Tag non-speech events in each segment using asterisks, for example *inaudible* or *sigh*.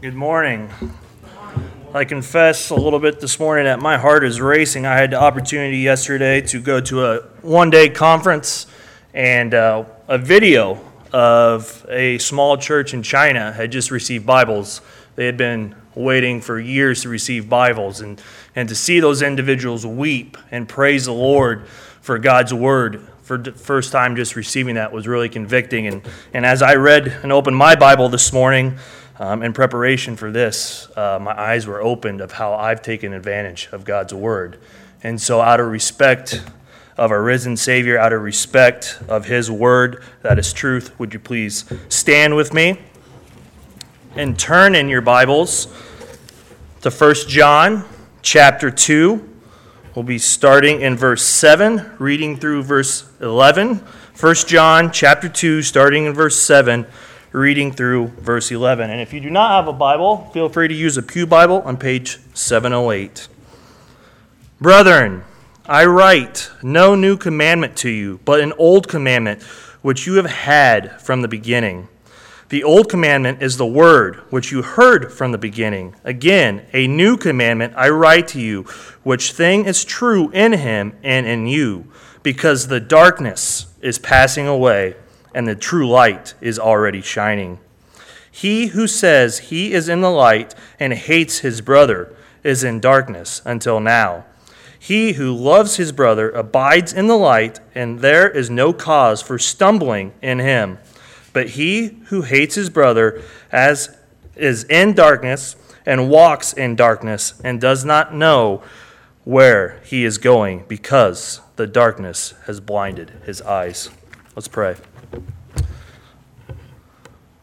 Good morning. I confess a little bit this morning that my heart is racing. I had the opportunity yesterday to go to a one day conference, and uh, a video of a small church in China had just received Bibles. They had been waiting for years to receive Bibles, and, and to see those individuals weep and praise the Lord for God's Word for the first time just receiving that was really convicting. And, and as I read and opened my Bible this morning um, in preparation for this, uh, my eyes were opened of how I've taken advantage of God's Word. And so, out of respect of our risen Savior, out of respect of His Word that is truth, would you please stand with me and turn in your Bibles to 1 John chapter 2. We'll be starting in verse 7, reading through verse 11. 1 John chapter 2, starting in verse 7, reading through verse 11. And if you do not have a Bible, feel free to use a Pew Bible on page 708. Brethren, I write no new commandment to you, but an old commandment which you have had from the beginning. The old commandment is the word which you heard from the beginning. Again, a new commandment I write to you, which thing is true in him and in you, because the darkness is passing away and the true light is already shining. He who says he is in the light and hates his brother is in darkness until now. He who loves his brother abides in the light, and there is no cause for stumbling in him. But he who hates his brother as is in darkness and walks in darkness and does not know where he is going because the darkness has blinded his eyes. Let's pray.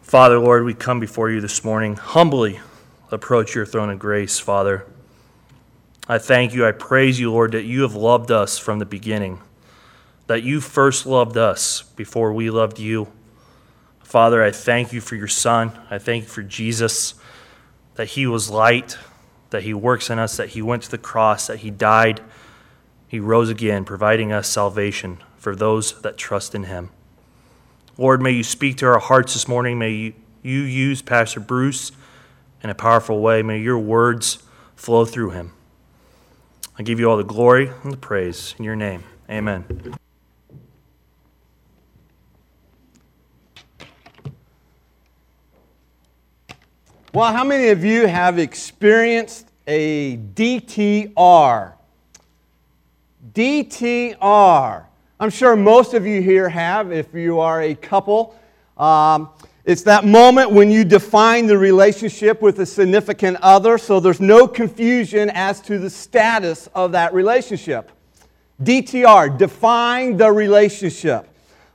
Father, Lord, we come before you this morning, humbly approach your throne of grace, Father. I thank you, I praise you, Lord, that you have loved us from the beginning, that you first loved us before we loved you. Father, I thank you for your Son. I thank you for Jesus, that he was light, that he works in us, that he went to the cross, that he died, he rose again, providing us salvation for those that trust in him. Lord, may you speak to our hearts this morning. May you, you use Pastor Bruce in a powerful way. May your words flow through him. I give you all the glory and the praise in your name. Amen. Well, how many of you have experienced a DTR? DTR. I'm sure most of you here have, if you are a couple. Um, it's that moment when you define the relationship with a significant other, so there's no confusion as to the status of that relationship. DTR, define the relationship.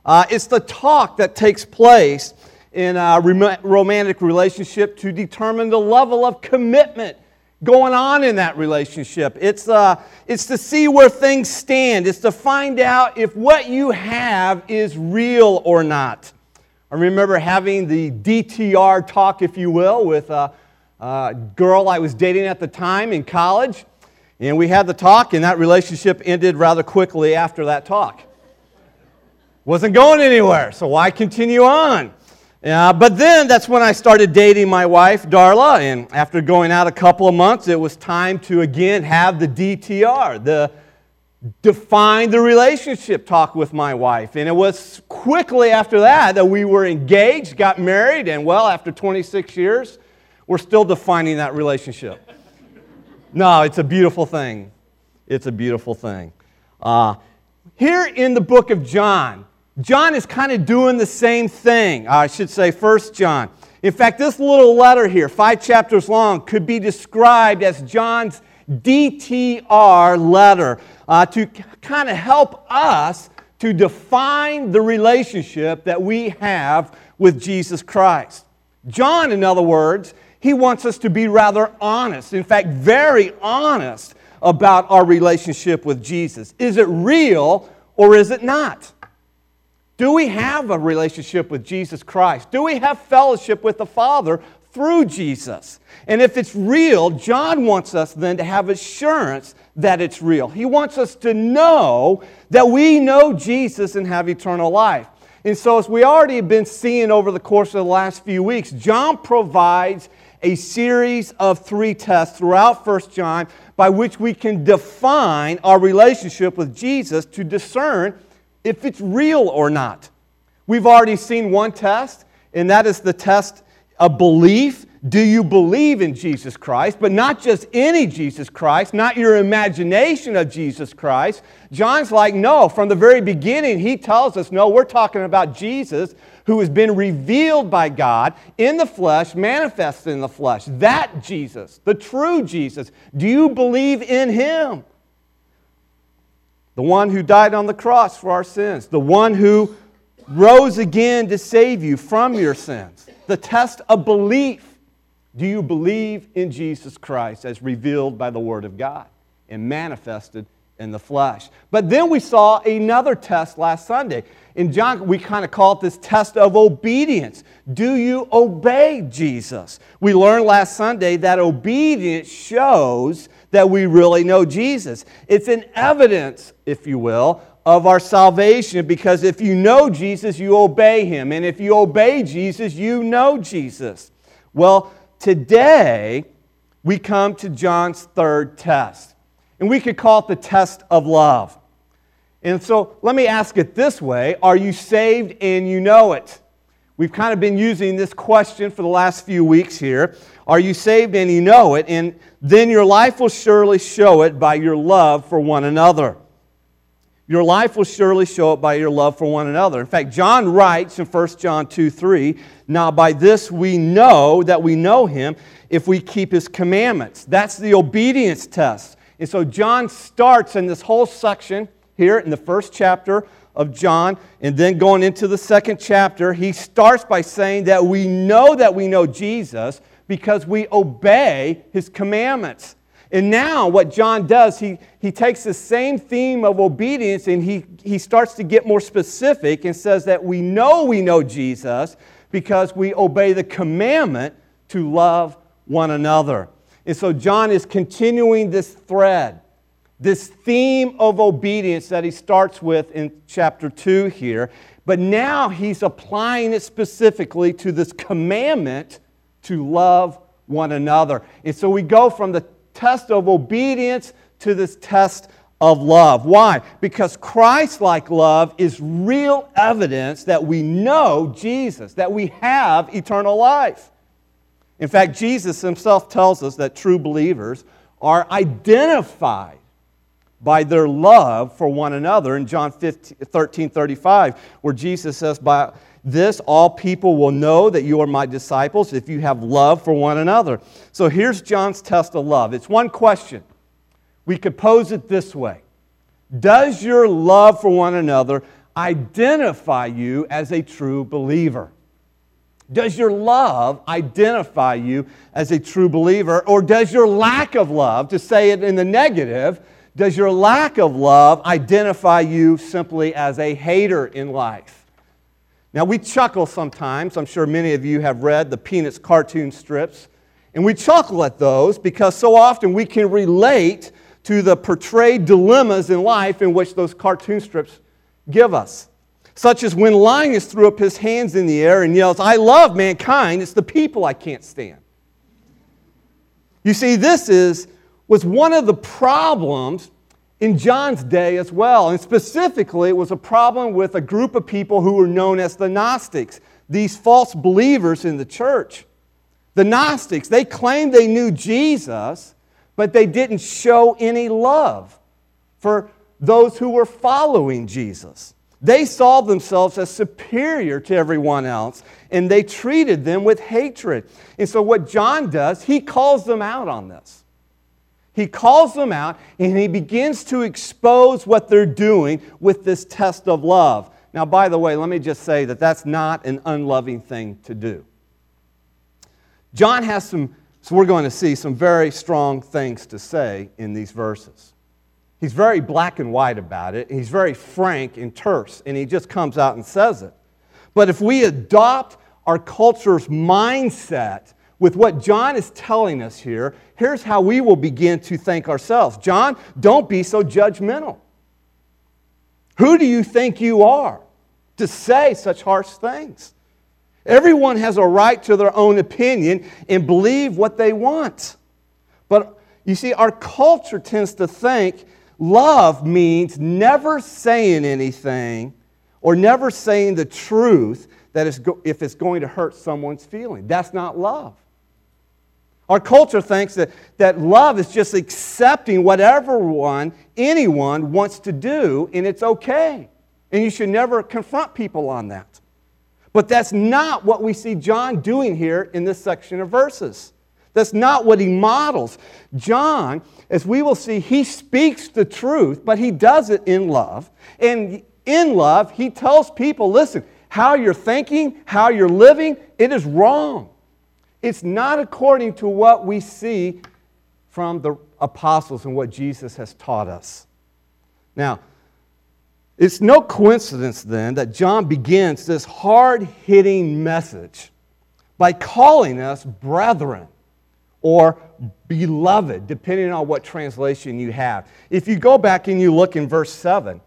Uh, it's the talk that takes place in a romantic relationship to determine the level of commitment going on in that relationship. It's, uh, it's to see where things stand, it's to find out if what you have is real or not. I remember having the DTR talk, if you will, with a, a girl I was dating at the time in college. And we had the talk, and that relationship ended rather quickly after that talk. Wasn't going anywhere, so why continue on? But then that's when I started dating my wife, Darla, and after going out a couple of months, it was time to again have the DTR, the define the relationship talk with my wife. And it was quickly after that that we were engaged, got married, and well, after 26 years, we're still defining that relationship. *laughs* no, it's a beautiful thing. It's a beautiful thing. Uh, here in the book of John, John is kind of doing the same thing. I should say, First John. In fact, this little letter here, five chapters long, could be described as John's DTR letter uh, to kind of help us to define the relationship that we have with Jesus Christ. John, in other words, he wants us to be rather honest, in fact, very honest about our relationship with Jesus. Is it real or is it not? Do we have a relationship with Jesus Christ? Do we have fellowship with the Father through Jesus? And if it's real, John wants us then to have assurance that it's real. He wants us to know that we know Jesus and have eternal life. And so, as we already have been seeing over the course of the last few weeks, John provides a series of three tests throughout 1 John by which we can define our relationship with Jesus to discern if it's real or not. We've already seen one test, and that is the test of belief. Do you believe in Jesus Christ? But not just any Jesus Christ, not your imagination of Jesus Christ. John's like, no, from the very beginning, he tells us, no, we're talking about Jesus who has been revealed by God in the flesh, manifested in the flesh. That Jesus, the true Jesus. Do you believe in him? The one who died on the cross for our sins, the one who rose again to save you from your sins. The test of belief. Do you believe in Jesus Christ as revealed by the Word of God and manifested in the flesh? But then we saw another test last Sunday. In John, we kind of call it this test of obedience. Do you obey Jesus? We learned last Sunday that obedience shows that we really know Jesus. It's an evidence, if you will, of our salvation because if you know Jesus, you obey him. And if you obey Jesus, you know Jesus. Well, today we come to John's third test. And we could call it the test of love. And so let me ask it this way Are you saved and you know it? We've kind of been using this question for the last few weeks here. Are you saved and you know it? And then your life will surely show it by your love for one another. Your life will surely show it by your love for one another. In fact, John writes in 1 John 2 3, Now by this we know that we know him if we keep his commandments. That's the obedience test. And so John starts in this whole section here in the first chapter of John, and then going into the second chapter, he starts by saying that we know that we know Jesus because we obey his commandments. And now, what John does, he, he takes the same theme of obedience and he, he starts to get more specific and says that we know we know Jesus because we obey the commandment to love one another. And so, John is continuing this thread, this theme of obedience that he starts with in chapter 2 here. But now he's applying it specifically to this commandment to love one another. And so we go from the test of obedience to this test of love. Why? Because Christ like love is real evidence that we know Jesus, that we have eternal life. In fact, Jesus himself tells us that true believers are identified by their love for one another in John 15, 13 35, where Jesus says, By this all people will know that you are my disciples if you have love for one another. So here's John's test of love. It's one question. We could pose it this way Does your love for one another identify you as a true believer? Does your love identify you as a true believer? Or does your lack of love, to say it in the negative, does your lack of love identify you simply as a hater in life? Now, we chuckle sometimes. I'm sure many of you have read the Peanuts cartoon strips. And we chuckle at those because so often we can relate to the portrayed dilemmas in life in which those cartoon strips give us. Such as when Linus threw up his hands in the air and yells, I love mankind, it's the people I can't stand. You see, this is, was one of the problems in John's day as well. And specifically, it was a problem with a group of people who were known as the Gnostics, these false believers in the church. The Gnostics, they claimed they knew Jesus, but they didn't show any love for those who were following Jesus. They saw themselves as superior to everyone else, and they treated them with hatred. And so, what John does, he calls them out on this. He calls them out and he begins to expose what they're doing with this test of love. Now, by the way, let me just say that that's not an unloving thing to do. John has some, so we're going to see some very strong things to say in these verses. He's very black and white about it. He's very frank and terse, and he just comes out and says it. But if we adopt our culture's mindset with what John is telling us here, here's how we will begin to think ourselves. John, don't be so judgmental. Who do you think you are to say such harsh things? Everyone has a right to their own opinion and believe what they want. But you see, our culture tends to think love means never saying anything or never saying the truth that if it's going to hurt someone's feeling. That's not love. Our culture thinks that, that love is just accepting whatever one, anyone wants to do, and it's okay. And you should never confront people on that. But that's not what we see John doing here in this section of verses. That's not what he models. John, as we will see, he speaks the truth, but he does it in love. And in love, he tells people listen, how you're thinking, how you're living, it is wrong. It's not according to what we see from the apostles and what Jesus has taught us. Now, it's no coincidence then that John begins this hard hitting message by calling us brethren or beloved, depending on what translation you have. If you go back and you look in verse 7,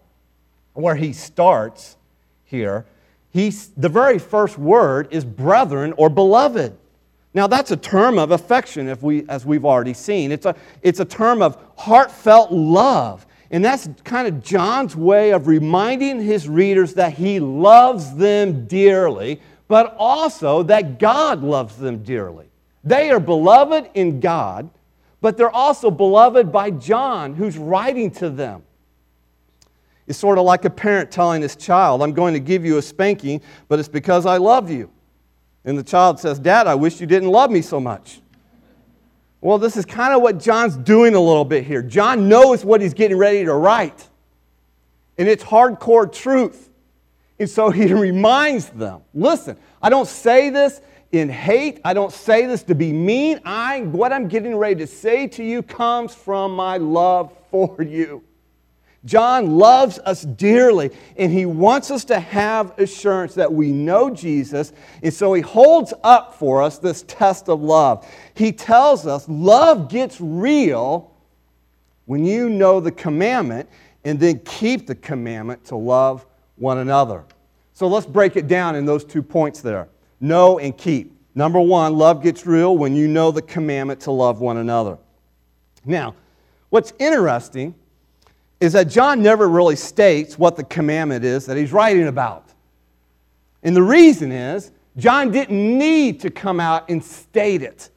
where he starts here, he's, the very first word is brethren or beloved. Now, that's a term of affection, if we, as we've already seen. It's a, it's a term of heartfelt love. And that's kind of John's way of reminding his readers that he loves them dearly, but also that God loves them dearly. They are beloved in God, but they're also beloved by John, who's writing to them. It's sort of like a parent telling his child, I'm going to give you a spanking, but it's because I love you. And the child says, Dad, I wish you didn't love me so much. Well, this is kind of what John's doing a little bit here. John knows what he's getting ready to write, and it's hardcore truth. And so *laughs* he reminds them listen, I don't say this in hate. I don't say this to be mean. I, what I'm getting ready to say to you comes from my love for you. John loves us dearly, and he wants us to have assurance that we know Jesus. And so he holds up for us this test of love. He tells us love gets real when you know the commandment and then keep the commandment to love one another. So let's break it down in those two points there know and keep. Number one, love gets real when you know the commandment to love one another. Now, what's interesting is that John never really states what the commandment is that he's writing about. And the reason is, John didn't need to come out and state it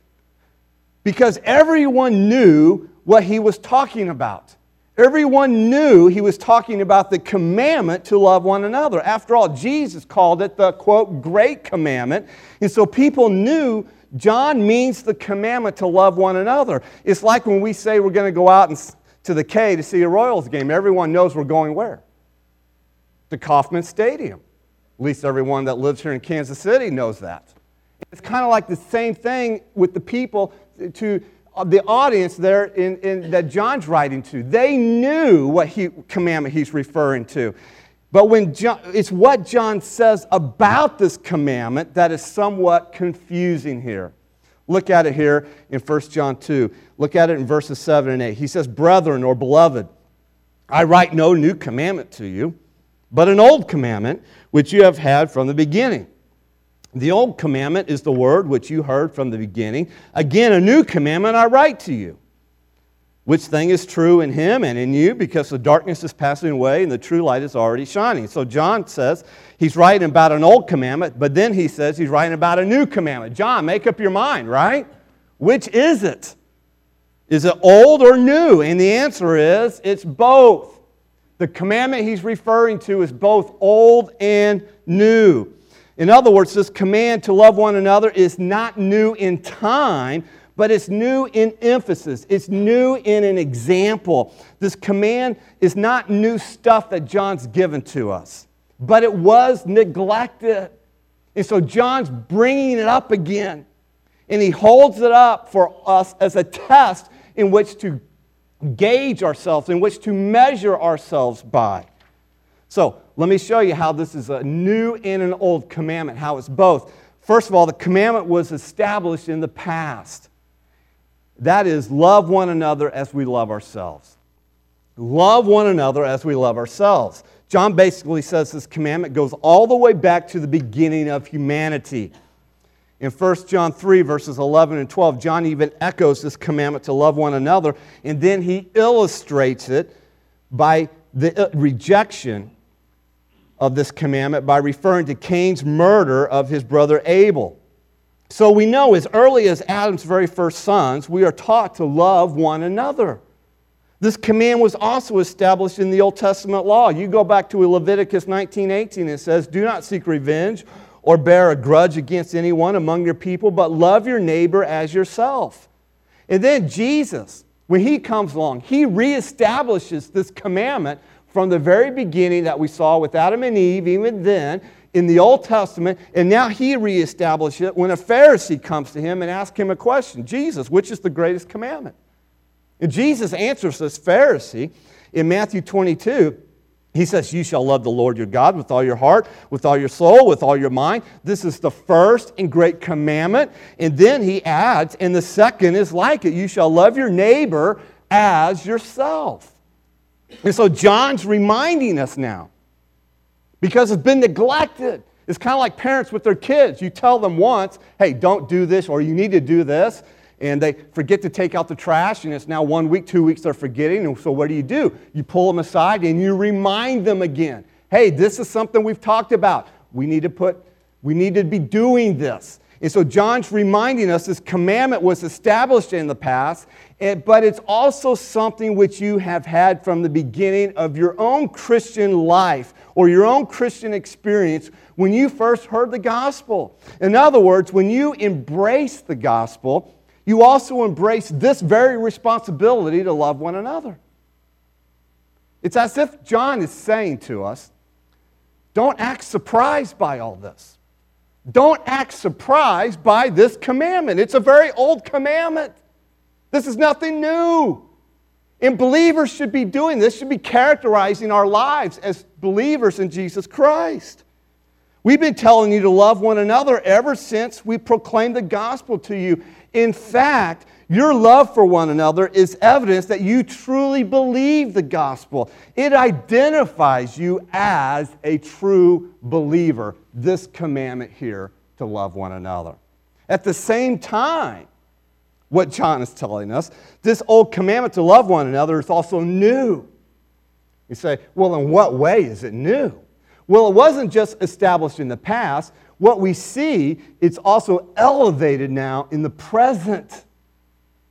because everyone knew what he was talking about. Everyone knew he was talking about the commandment to love one another. After all, Jesus called it the quote, great commandment. And so people knew John means the commandment to love one another. It's like when we say we're going to go out and to the K to see a Royals game. Everyone knows we're going where? To Kauffman Stadium. At least everyone that lives here in Kansas City knows that. It's kind of like the same thing with the people to uh, the audience there in, in, that John's writing to. They knew what he, commandment he's referring to. But when John, it's what John says about this commandment that is somewhat confusing here. Look at it here in 1 John 2. Look at it in verses 7 and 8. He says, Brethren or beloved, I write no new commandment to you, but an old commandment which you have had from the beginning. The old commandment is the word which you heard from the beginning. Again, a new commandment I write to you which thing is true in him and in you because the darkness is passing away and the true light is already shining. So John says he's writing about an old commandment, but then he says he's writing about a new commandment. John, make up your mind, right? Which is it? Is it old or new? And the answer is it's both. The commandment he's referring to is both old and new. In other words, this command to love one another is not new in time, but it's new in emphasis. It's new in an example. This command is not new stuff that John's given to us, but it was neglected. And so John's bringing it up again, and he holds it up for us as a test in which to gauge ourselves, in which to measure ourselves by. So let me show you how this is a new and an old commandment, how it's both. First of all, the commandment was established in the past. That is, love one another as we love ourselves. Love one another as we love ourselves. John basically says this commandment goes all the way back to the beginning of humanity. In 1 John 3, verses 11 and 12, John even echoes this commandment to love one another, and then he illustrates it by the uh, rejection of this commandment by referring to Cain's murder of his brother Abel. So we know as early as Adam's very first sons, we are taught to love one another. This command was also established in the Old Testament law. You go back to Leviticus 19:18 it says, "Do not seek revenge or bear a grudge against anyone among your people, but love your neighbor as yourself." And then Jesus, when he comes along, he reestablishes this commandment from the very beginning that we saw with Adam and Eve, even then in the Old Testament, and now he reestablishes it when a Pharisee comes to him and asks him a question Jesus, which is the greatest commandment? And Jesus answers this Pharisee in Matthew 22. He says, You shall love the Lord your God with all your heart, with all your soul, with all your mind. This is the first and great commandment. And then he adds, And the second is like it you shall love your neighbor as yourself. And so John's reminding us now because it's been neglected. It's kind of like parents with their kids. You tell them once, hey, don't do this, or you need to do this, and they forget to take out the trash, and it's now one week, two weeks, they're forgetting. And so what do you do? You pull them aside and you remind them again. Hey, this is something we've talked about. We need to put, we need to be doing this. And so John's reminding us this commandment was established in the past, Eh, but it's also something which you have had from the beginning of your own Christian life or your own Christian experience when you first heard the gospel. In other words, when you embrace the gospel, you also embrace this very responsibility to love one another. It's as if John is saying to us, don't act surprised by all this. Don't act surprised by this commandment. It's a very old commandment. This is nothing new. And believers should be doing this, should be characterizing our lives as believers in Jesus Christ. We've been telling you to love one another ever since we proclaimed the gospel to you. In fact, your love for one another is evidence that you truly believe the gospel. It identifies you as a true believer, this commandment here to love one another. At the same time, what John is telling us. This old commandment to love one another is also new. You say, well, in what way is it new? Well, it wasn't just established in the past. What we see, it's also elevated now in the present.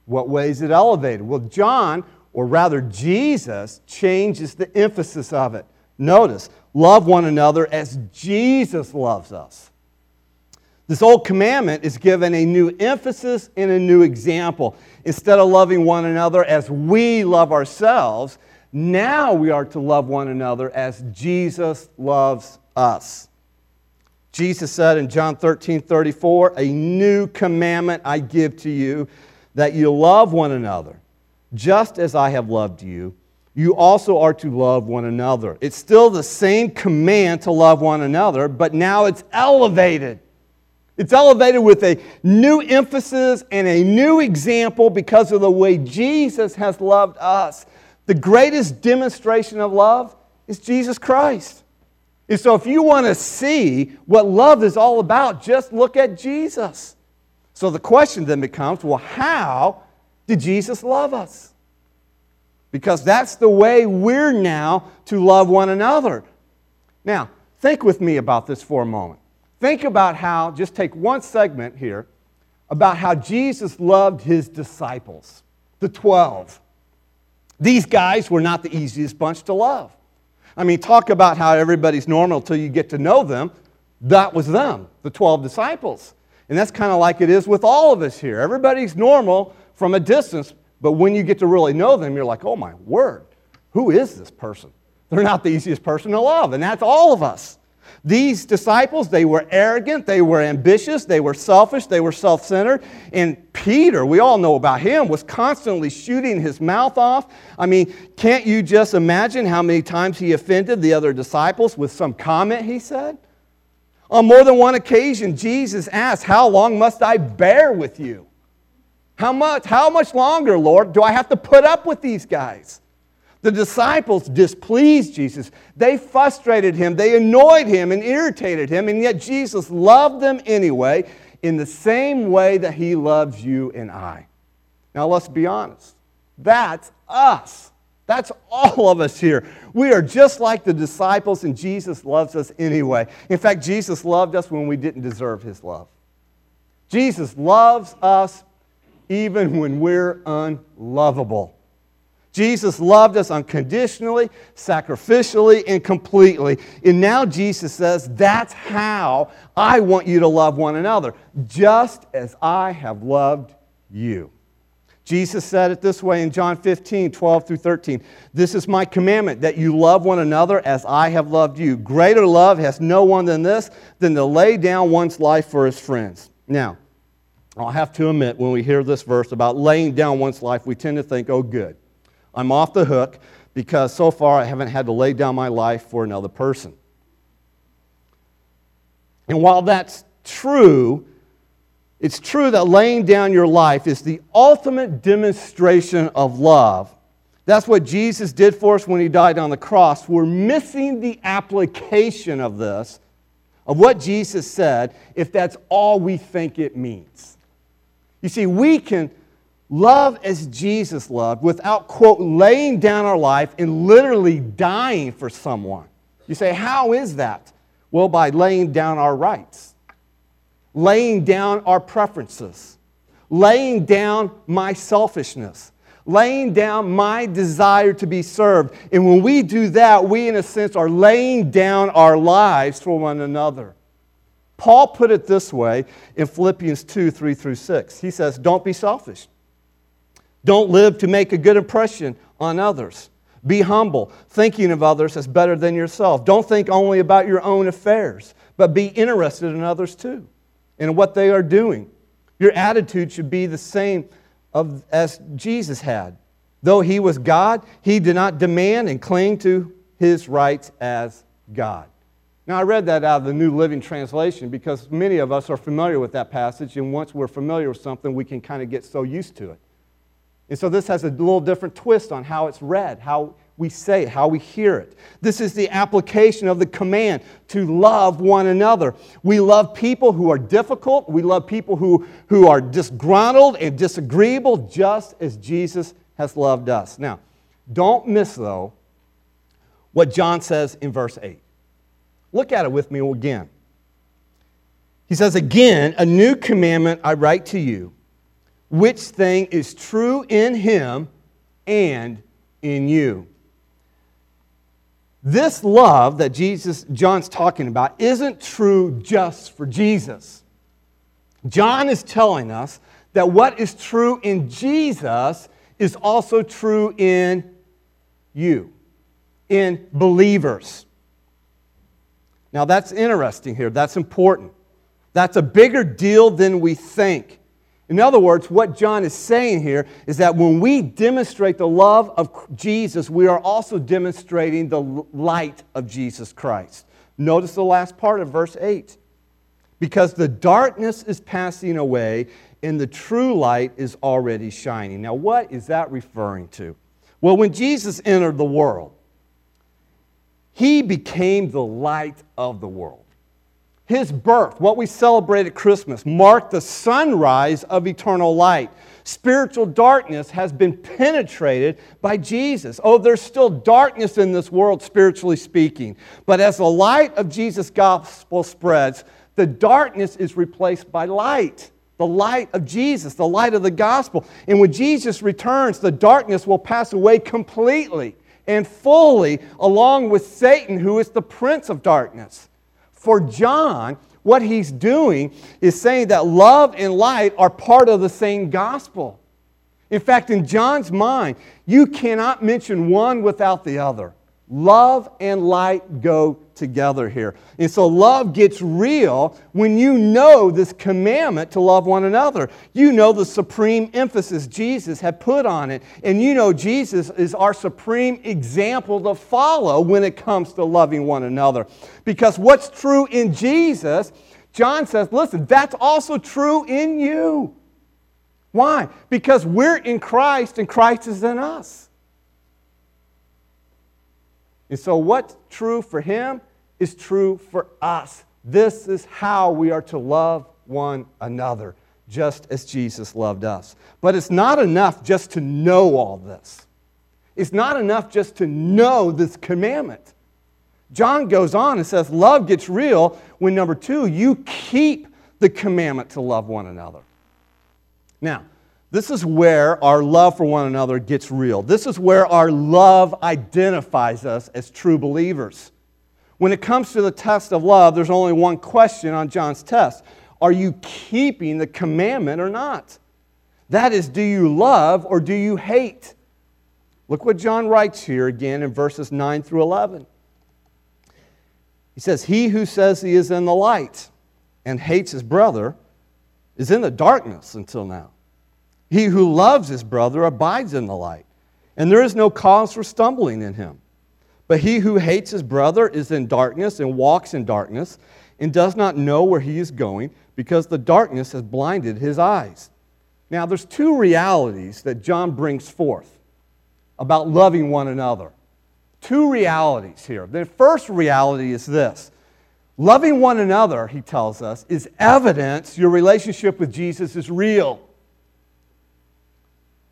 What way is it elevated? Well, John, or rather Jesus, changes the emphasis of it. Notice, love one another as Jesus loves us. This old commandment is given a new emphasis and a new example. Instead of loving one another as we love ourselves, now we are to love one another as Jesus loves us. Jesus said in John 13 34, A new commandment I give to you, that you love one another, just as I have loved you. You also are to love one another. It's still the same command to love one another, but now it's elevated. It's elevated with a new emphasis and a new example because of the way Jesus has loved us. The greatest demonstration of love is Jesus Christ. And so, if you want to see what love is all about, just look at Jesus. So, the question then becomes well, how did Jesus love us? Because that's the way we're now to love one another. Now, think with me about this for a moment. Think about how, just take one segment here, about how Jesus loved his disciples, the 12. These guys were not the easiest bunch to love. I mean, talk about how everybody's normal until you get to know them. That was them, the 12 disciples. And that's kind of like it is with all of us here. Everybody's normal from a distance, but when you get to really know them, you're like, oh my word, who is this person? They're not the easiest person to love, and that's all of us. These disciples, they were arrogant, they were ambitious, they were selfish, they were self centered. And Peter, we all know about him, was constantly shooting his mouth off. I mean, can't you just imagine how many times he offended the other disciples with some comment he said? On more than one occasion, Jesus asked, How long must I bear with you? How much? How much longer, Lord, do I have to put up with these guys? The disciples displeased Jesus. They frustrated him, they annoyed him, and irritated him, and yet Jesus loved them anyway in the same way that he loves you and I. Now, let's be honest. That's us. That's all of us here. We are just like the disciples, and Jesus loves us anyway. In fact, Jesus loved us when we didn't deserve his love. Jesus loves us even when we're unlovable. Jesus loved us unconditionally, sacrificially, and completely. And now Jesus says, That's how I want you to love one another, just as I have loved you. Jesus said it this way in John 15, 12 through 13. This is my commandment, that you love one another as I have loved you. Greater love has no one than this, than to lay down one's life for his friends. Now, I'll have to admit, when we hear this verse about laying down one's life, we tend to think, oh, good. I'm off the hook because so far I haven't had to lay down my life for another person. And while that's true, it's true that laying down your life is the ultimate demonstration of love. That's what Jesus did for us when he died on the cross. We're missing the application of this, of what Jesus said, if that's all we think it means. You see, we can love as Jesus loved without, quote, laying down our life and literally dying for someone. You say, how is that? Well, by laying down our rights, laying down our preferences, laying down my selfishness, laying down my desire to be served. And when we do that, we, in a sense, are laying down our lives for one another. Paul put it this way in Philippians 2 3 through 6. He says, Don't be selfish. Don't live to make a good impression on others. Be humble, thinking of others as better than yourself. Don't think only about your own affairs, but be interested in others too, in what they are doing. Your attitude should be the same of, as Jesus had. Though he was God, he did not demand and cling to his rights as God. Now, I read that out of the New Living Translation because many of us are familiar with that passage, and once we're familiar with something, we can kind of get so used to it. And so this has a little different twist on how it's read, how we say it, how we hear it. This is the application of the command to love one another. We love people who are difficult, we love people who, who are disgruntled and disagreeable, just as Jesus has loved us. Now, don't miss, though, what John says in verse 8. Look at it with me again. He says, Again, a new commandment I write to you which thing is true in him and in you. This love that Jesus John's talking about isn't true just for Jesus. John is telling us that what is true in Jesus is also true in you, in believers. Now that's interesting here. That's important. That's a bigger deal than we think. In other words, what John is saying here is that when we demonstrate the love of Jesus, we are also demonstrating the light of Jesus Christ. Notice the last part of verse 8. Because the darkness is passing away and the true light is already shining. Now, what is that referring to? Well, when Jesus entered the world, he became the light of the world. His birth, what we celebrate at Christmas, marked the sunrise of eternal light. Spiritual darkness has been penetrated by Jesus. Oh, there's still darkness in this world, spiritually speaking. But as the light of Jesus' gospel spreads, the darkness is replaced by light. The light of Jesus, the light of the gospel. And when Jesus returns, the darkness will pass away completely and fully, along with Satan, who is the prince of darkness. For John, what he's doing is saying that love and light are part of the same gospel. In fact, in John's mind, you cannot mention one without the other. Love and light go together here. And so love gets real when you know this commandment to love one another. You know the supreme emphasis Jesus had put on it. And you know Jesus is our supreme example to follow when it comes to loving one another. Because what's true in Jesus, John says, listen, that's also true in you. Why? Because we're in Christ and Christ is in us. And so, what's true for him is true for us. This is how we are to love one another, just as Jesus loved us. But it's not enough just to know all this. It's not enough just to know this commandment. John goes on and says, Love gets real when, number two, you keep the commandment to love one another. Now, this is where our love for one another gets real. This is where our love identifies us as true believers. When it comes to the test of love, there's only one question on John's test Are you keeping the commandment or not? That is, do you love or do you hate? Look what John writes here again in verses 9 through 11. He says, He who says he is in the light and hates his brother is in the darkness until now. He who loves his brother abides in the light, and there is no cause for stumbling in him. But he who hates his brother is in darkness and walks in darkness and does not know where he is going because the darkness has blinded his eyes. Now, there's two realities that John brings forth about loving one another. Two realities here. The first reality is this loving one another, he tells us, is evidence your relationship with Jesus is real.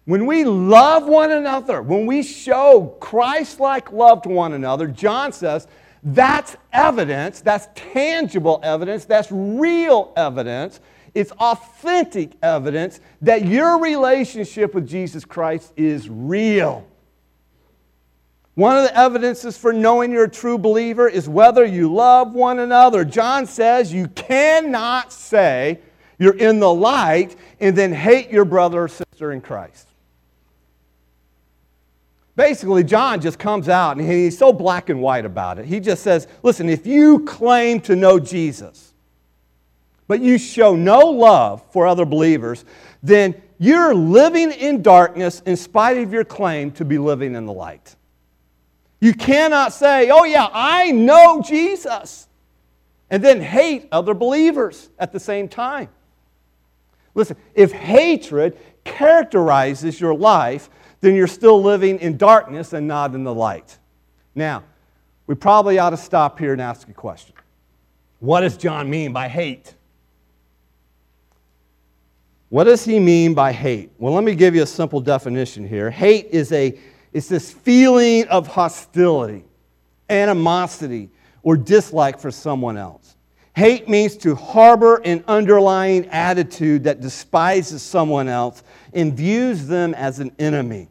When we love one another, when we show Christ like love to one another, John says that's evidence, that's tangible evidence, that's real evidence, it's authentic evidence that your relationship with Jesus Christ is real. One of the evidences for knowing you're a true believer is whether you love one another. John says you cannot say you're in the light and then hate your brother or sister in Christ. Basically, John just comes out and he's so black and white about it. He just says, listen, if you claim to know Jesus, but you show no love for other believers, then you're living in darkness in spite of your claim to be living in the light. You cannot say, oh, yeah, I know Jesus, and then hate other believers at the same time. Listen, if hatred characterizes your life, then you're still living in darkness and not in the light. Now, we probably ought to stop here and ask a question. What does John mean by hate? What does he mean by hate? Well, let me give you a simple definition here. Hate is a it's this feeling of hostility, animosity, or dislike for someone else. Hate means to harbor an underlying attitude that despises someone else and views them as an enemy.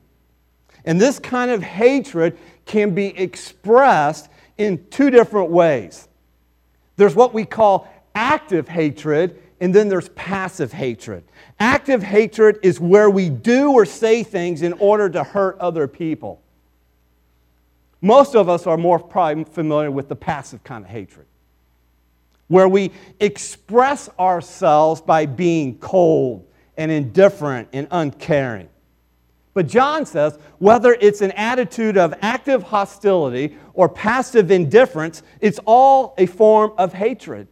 And this kind of hatred can be expressed in two different ways. There's what we call active hatred, and then there's passive hatred. Active hatred is where we do or say things in order to hurt other people. Most of us are more probably familiar with the passive kind of hatred, where we express ourselves by being cold and indifferent and uncaring. But John says whether it's an attitude of active hostility or passive indifference, it's all a form of hatred.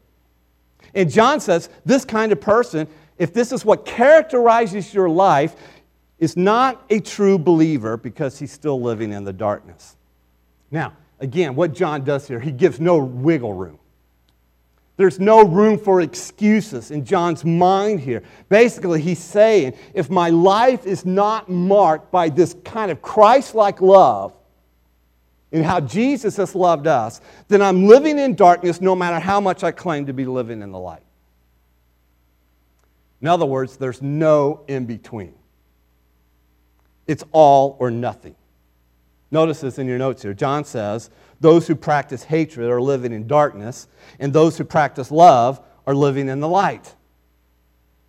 And John says this kind of person, if this is what characterizes your life, is not a true believer because he's still living in the darkness. Now, again, what John does here, he gives no wiggle room. There's no room for excuses in John's mind here. Basically, he's saying if my life is not marked by this kind of Christ like love and how Jesus has loved us, then I'm living in darkness no matter how much I claim to be living in the light. In other words, there's no in between, it's all or nothing. Notice this in your notes here. John says, those who practice hatred are living in darkness, and those who practice love are living in the light.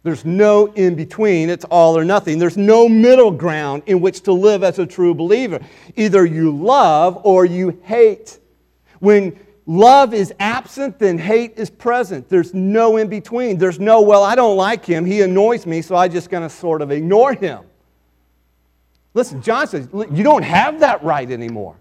There's no in between, it's all or nothing. There's no middle ground in which to live as a true believer. Either you love or you hate. When love is absent, then hate is present. There's no in between. There's no, well, I don't like him, he annoys me, so I'm just going to sort of ignore him. Listen, John says, you don't have that right anymore.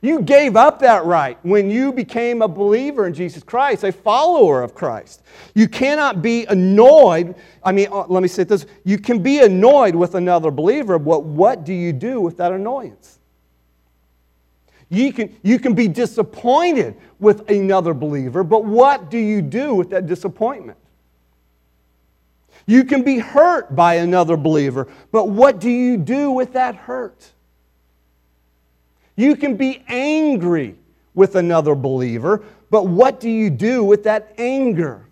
You gave up that right when you became a believer in Jesus Christ, a follower of Christ. You cannot be annoyed. I mean, uh, let me say this. You can be annoyed with another believer, but what do you do with that annoyance? You can, you can be disappointed with another believer, but what do you do with that disappointment? You can be hurt by another believer, but what do you do with that hurt? You can be angry with another believer, but what do you do with that anger?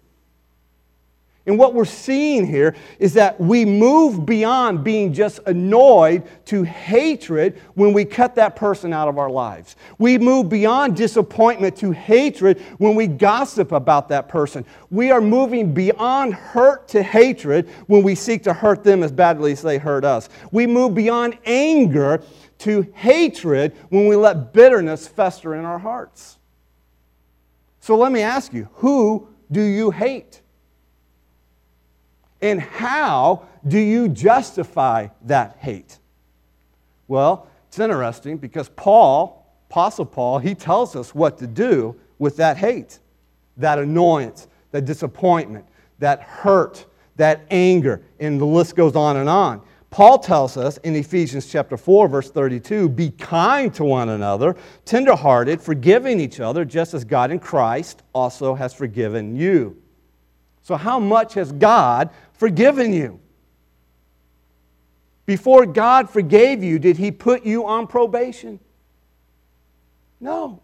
And what we're seeing here is that we move beyond being just annoyed to hatred when we cut that person out of our lives. We move beyond disappointment to hatred when we gossip about that person. We are moving beyond hurt to hatred when we seek to hurt them as badly as they hurt us. We move beyond anger to hatred when we let bitterness fester in our hearts. So let me ask you who do you hate? And how do you justify that hate? Well, it's interesting because Paul, Apostle Paul, he tells us what to do with that hate, that annoyance, that disappointment, that hurt, that anger, and the list goes on and on. Paul tells us in Ephesians chapter 4 verse 32, be kind to one another, tenderhearted, forgiving each other just as God in Christ also has forgiven you. So how much has God forgiven you. Before God forgave you, did He put you on probation? No.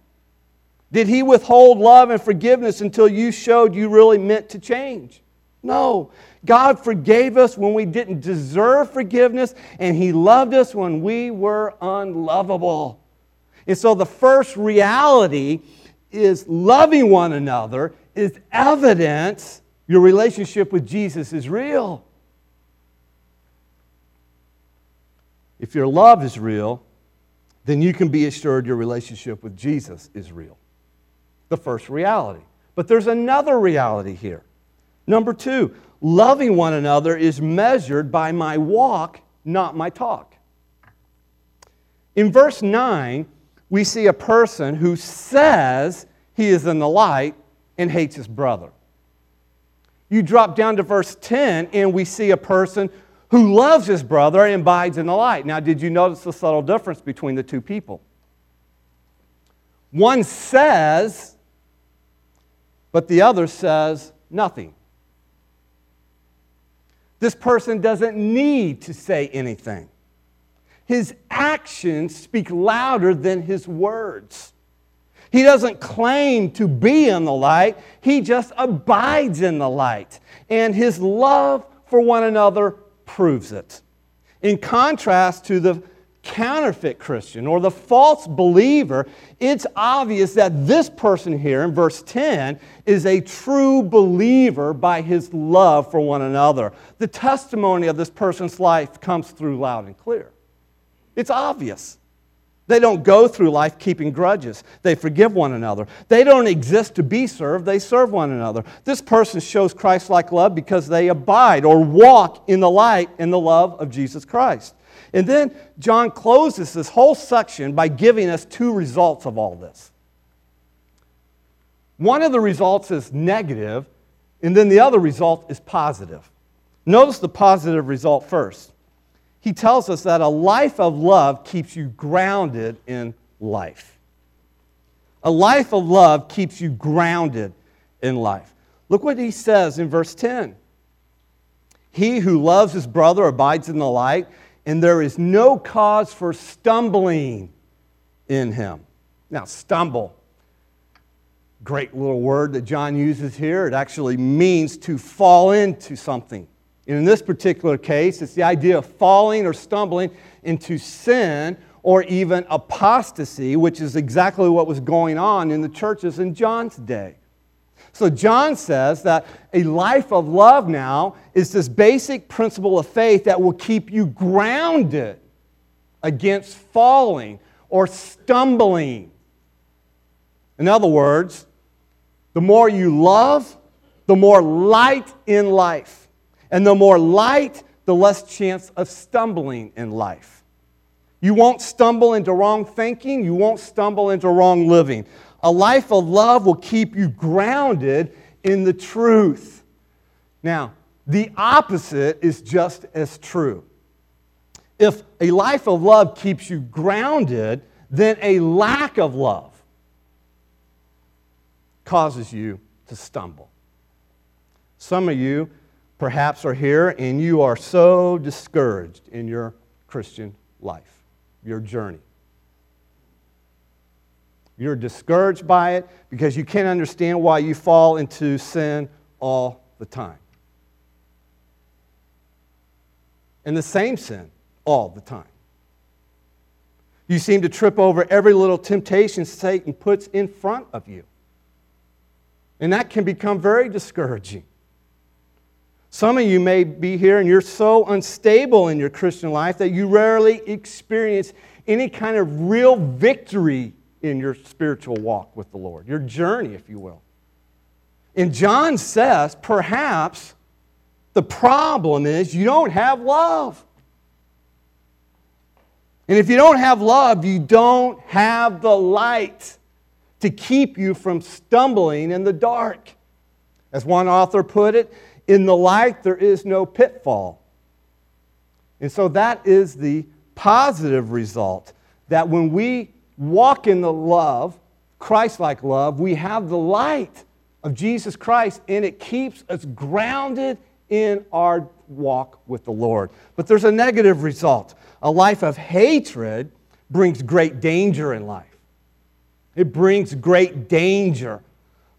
Did He withhold love and forgiveness until you showed you really meant to change? No. God forgave us when we didn't deserve forgiveness, and He loved us when we were unlovable. And so the first reality is loving one another is evidence your relationship with Jesus is real. If your love is real, then you can be assured your relationship with Jesus is real. The first reality. But there's another reality here. Number two, loving one another is measured by my walk, not my talk. In verse 9, we see a person who says he is in the light and hates his brother. You drop down to verse 10, and we see a person who loves his brother and abides in the light. Now, did you notice the subtle difference between the two people? One says, but the other says nothing. This person doesn't need to say anything. His actions speak louder than his words. He doesn't claim to be in the light, he just abides in the light. And his love for one another proves it. In contrast to the counterfeit Christian or the false believer, it's obvious that this person here in verse 10 is a true believer by his love for one another. The testimony of this person's life comes through loud and clear. It's obvious. They don't go through life keeping grudges. They forgive one another. They don't exist to be served, they serve one another. This person shows Christ like love because they abide or walk in the light in the love of Jesus Christ. And then John closes this whole section by giving us two results of all this. One of the results is negative, and then the other result is positive. Notice the positive result first he tells us that a life of love keeps you grounded in life. A life of love keeps you grounded in life. Look what he says in verse 10. He who loves his brother abides in the light, and there is no cause for stumbling in him. Now, stumble, great little word that John uses here. It actually means to fall into something. And in this particular case, it's the idea of falling or stumbling into sin or even apostasy, which is exactly what was going on in the churches in John's day. So, John says that a life of love now is this basic principle of faith that will keep you grounded against falling or stumbling. In other words, the more you love, the more light in life. And the more light, the less chance of stumbling in life. You won't stumble into wrong thinking, you won't stumble into wrong living. A life of love will keep you grounded in the truth. Now, the opposite is just as true. If a life of love keeps you grounded, then a lack of love causes you to stumble. Some of you perhaps are here and you are so discouraged in your Christian life, your journey. You're discouraged by it because you can't understand why you fall into sin all the time. And the same sin all the time. You seem to trip over every little temptation Satan puts in front of you. And that can become very discouraging. Some of you may be here and you're so unstable in your Christian life that you rarely experience any kind of real victory in your spiritual walk with the Lord, your journey, if you will. And John says, perhaps the problem is you don't have love. And if you don't have love, you don't have the light to keep you from stumbling in the dark. As one author put it, in the light there is no pitfall. And so that is the positive result that when we walk in the love, Christ like love, we have the light of Jesus Christ and it keeps us grounded in our walk with the Lord. But there's a negative result. A life of hatred brings great danger in life. It brings great danger.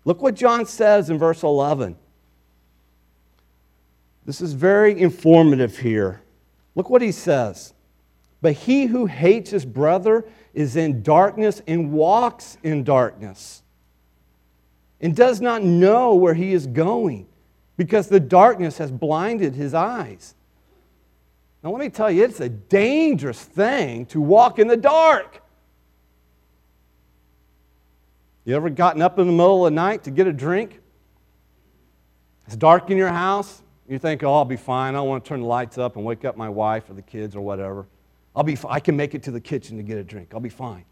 Look what John says in verse 11. This is very informative here. Look what he says. But he who hates his brother is in darkness and walks in darkness and does not know where he is going because the darkness has blinded his eyes. Now, let me tell you, it's a dangerous thing to walk in the dark. You ever gotten up in the middle of the night to get a drink? It's dark in your house. You think, oh, I'll be fine. I don't want to turn the lights up and wake up my wife or the kids or whatever. I'll be, I can make it to the kitchen to get a drink. I'll be fine.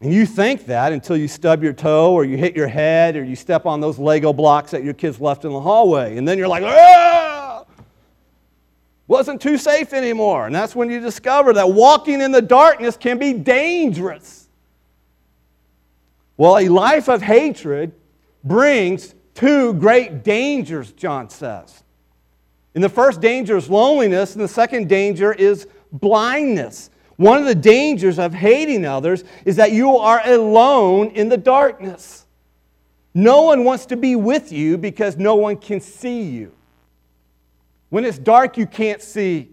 And you think that until you stub your toe or you hit your head or you step on those Lego blocks that your kids left in the hallway. And then you're like, ah! Wasn't too safe anymore. And that's when you discover that walking in the darkness can be dangerous. Well, a life of hatred brings two great dangers, John says. And the first danger is loneliness, and the second danger is blindness. One of the dangers of hating others is that you are alone in the darkness. No one wants to be with you because no one can see you. When it's dark, you can't see.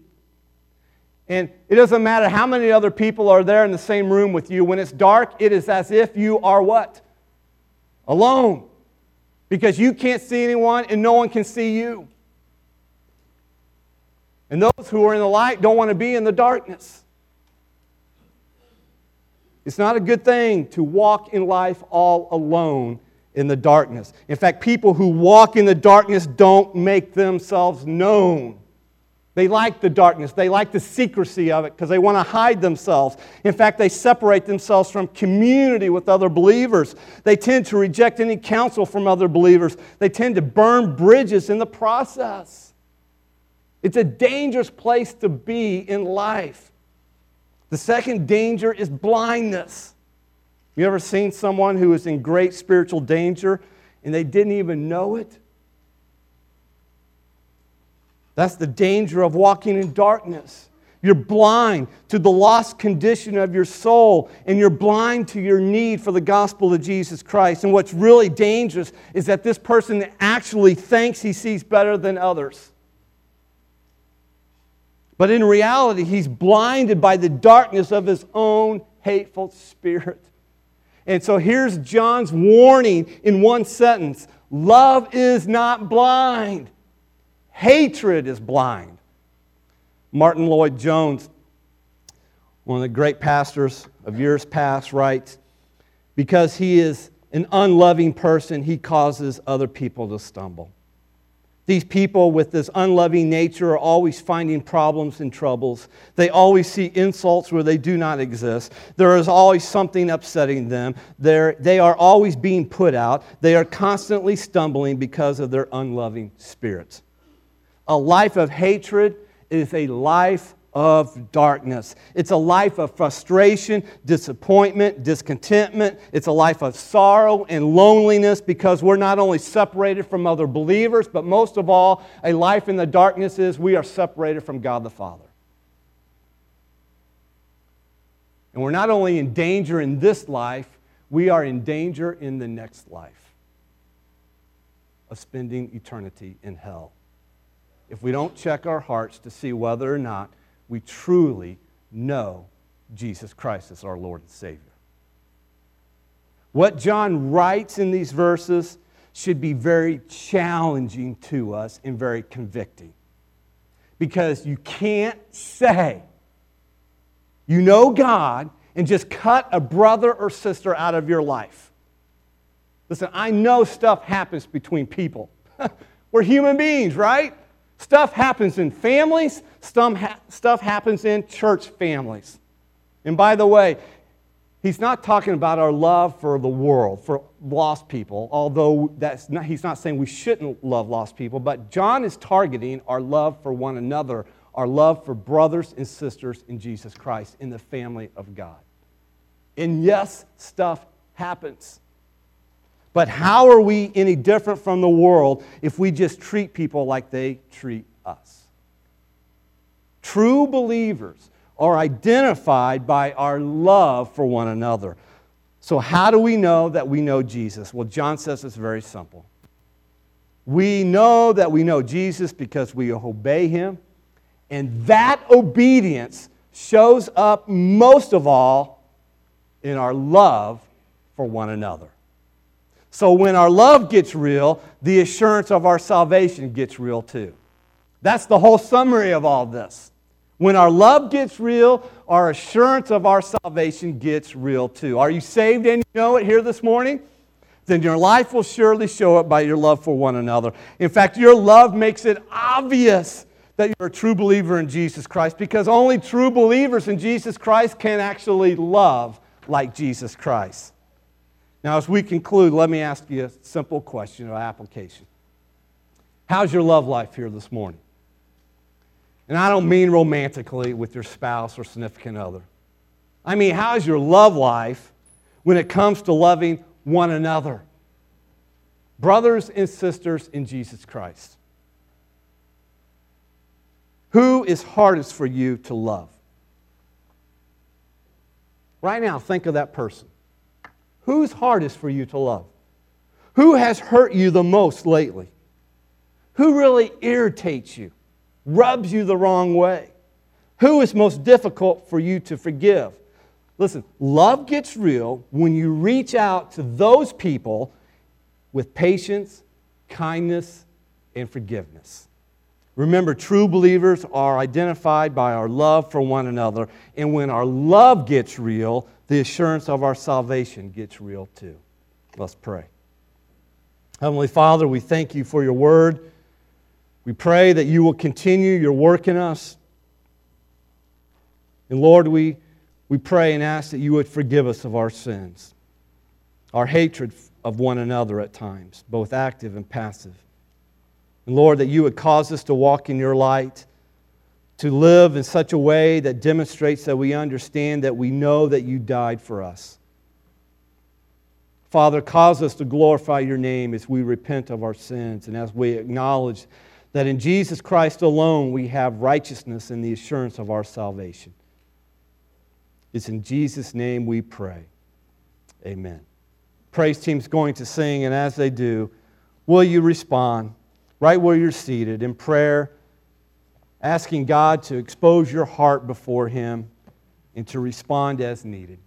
And it doesn't matter how many other people are there in the same room with you. When it's dark, it is as if you are what? Alone. Because you can't see anyone and no one can see you. And those who are in the light don't want to be in the darkness. It's not a good thing to walk in life all alone in the darkness. In fact, people who walk in the darkness don't make themselves known. They like the darkness. They like the secrecy of it because they want to hide themselves. In fact, they separate themselves from community with other believers. They tend to reject any counsel from other believers. They tend to burn bridges in the process. It's a dangerous place to be in life. The second danger is blindness. You ever seen someone who is in great spiritual danger and they didn't even know it? That's the danger of walking in darkness. You're blind to the lost condition of your soul, and you're blind to your need for the gospel of Jesus Christ. And what's really dangerous is that this person actually thinks he sees better than others. But in reality, he's blinded by the darkness of his own hateful spirit. And so here's John's warning in one sentence Love is not blind, hatred is blind. Martyn Lloyd-Jones, one of the great pastors of years past, writes Because he is an unloving person, he causes other people to stumble. These people with this unloving nature are always finding problems and troubles. They always see insults where they do not exist. There is always something upsetting them. They're, they are always being put out. They are constantly stumbling because of their unloving spirits. A life of hatred is a life of darkness. It's a life of frustration, disappointment, discontentment. It's a life of sorrow and loneliness because we're not only separated from other believers, but most of all, a life in the darkness is we are separated from God the Father. And we're not only in danger in this life, we are in danger in the next life of spending eternity in hell. If we don't check our hearts to see whether or not we truly know Jesus Christ as our Lord and Savior. What John writes in these verses should be very challenging to us and very convicting. Because you can't say you know God and just cut a brother or sister out of your life. Listen, I know stuff happens between people. *laughs* We're human beings, right? Stuff happens in families, stuff happens in church families. And by the way, he's not talking about our love for the world, for lost people, although that's not, he's not saying we shouldn't love lost people, but John is targeting our love for one another, our love for brothers and sisters in Jesus Christ, in the family of God. And yes, stuff happens. But how are we any different from the world if we just treat people like they treat us? True believers are identified by our love for one another. So, how do we know that we know Jesus? Well, John says it's very simple. We know that we know Jesus because we obey him, and that obedience shows up most of all in our love for one another. So when our love gets real, the assurance of our salvation gets real too. That's the whole summary of all this. When our love gets real, our assurance of our salvation gets real too. Are you saved and you know it here this morning? Then your life will surely show it by your love for one another. In fact, your love makes it obvious that you're a true believer in Jesus Christ because only true believers in Jesus Christ can actually love like Jesus Christ. Now, as we conclude, let me ask you a simple question of application. How's your love life here this morning? And I don't mean romantically with your spouse or significant other. I mean, how's your love life when it comes to loving one another? Brothers and sisters in Jesus Christ. Who is hardest for you to love? Right now, think of that person. Who's hardest for you to love? Who has hurt you the most lately? Who really irritates you, rubs you the wrong way? Who is most difficult for you to forgive? Listen, love gets real when you reach out to those people with patience, kindness, and forgiveness. Remember, true believers are identified by our love for one another, and when our love gets real, the assurance of our salvation gets real too. Let's pray. Heavenly Father, we thank you for your word. We pray that you will continue your work in us. And Lord, we, we pray and ask that you would forgive us of our sins, our hatred of one another at times, both active and passive. And Lord, that you would cause us to walk in your light to live in such a way that demonstrates that we understand that we know that you died for us. Father, cause us to glorify your name as we repent of our sins and as we acknowledge that in Jesus Christ alone we have righteousness and the assurance of our salvation. It's in Jesus' name we pray. Amen. Praise team's going to sing, and as they do, will you respond right where you're seated in prayer? asking God to expose your heart before Him and to respond as needed.